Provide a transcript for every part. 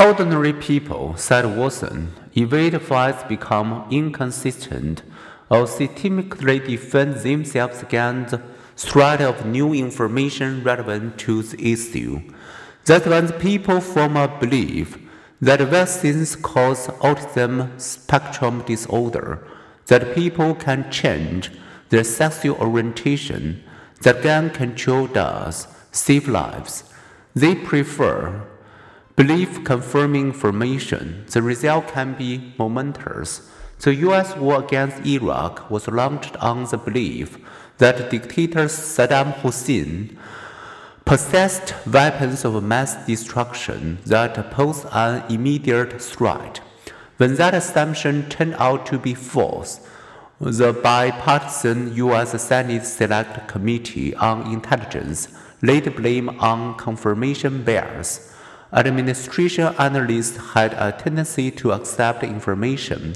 Ordinary people, said Wason, evade facts become inconsistent or systemically defend themselves against the threat of new information relevant to the issue. That when people form a belief that vaccines cause autism spectrum disorder, that people can change their sexual orientation, that gun control does save lives, they prefer belief confirming information. The result can be momentous. The US war against Iraq was launched on the belief that dictator Saddam Hussein possessed weapons of mass destruction that posed an immediate threat. When that assumption turned out to be false, the bipartisan U.S. Senate Select Committee on Intelligence laid blame on confirmation bias administration analysts had a tendency to accept information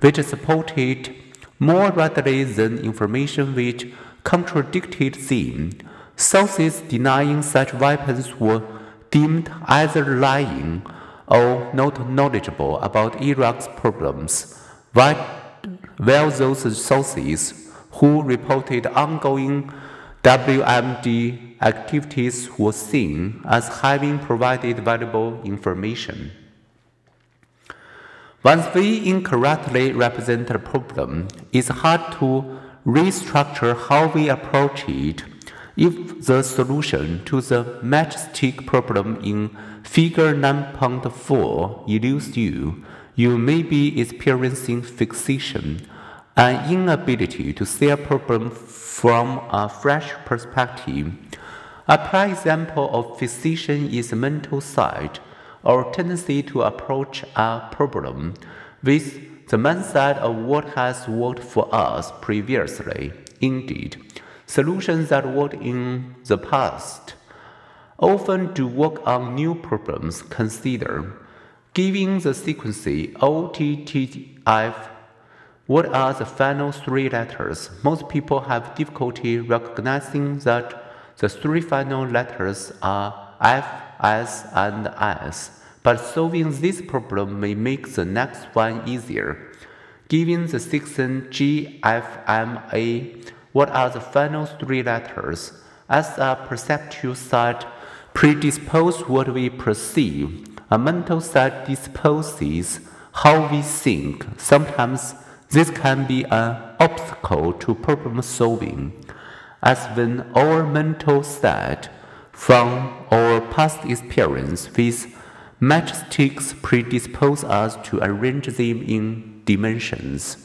which supported more readily than information which contradicted them. Sources denying such weapons were deemed either lying or not knowledgeable about Iraq's problems, while those sources who reported ongoing WMD activities were seen as having provided valuable information. Once we incorrectly represent a problem, it's hard to restructure how we approach it. If the solution to the matchstick problem in figure 9.4 eludes you, you may be experiencing fixation, an inability to see a problem from a fresh perspective. A prime example of fixation is mental set, or tendency to approach a problem with the mindset of what has worked for us previously. Indeed, solutions that worked in the past often do work on new problems. Consider giving the sequence OTTF. What are the final three letters? Most people have difficulty recognizing that the three final letters are F, S, and S, but solving this problem may make the next one easier. Given the section G, F, M, A, what are the final three letters? As a perceptual set predisposes what we perceive, a mental set disposes how we think. Sometimes this can be an obstacle to problem solving as when our mental state from our past experience with matchsticks predispose us to arrange them in dimensions.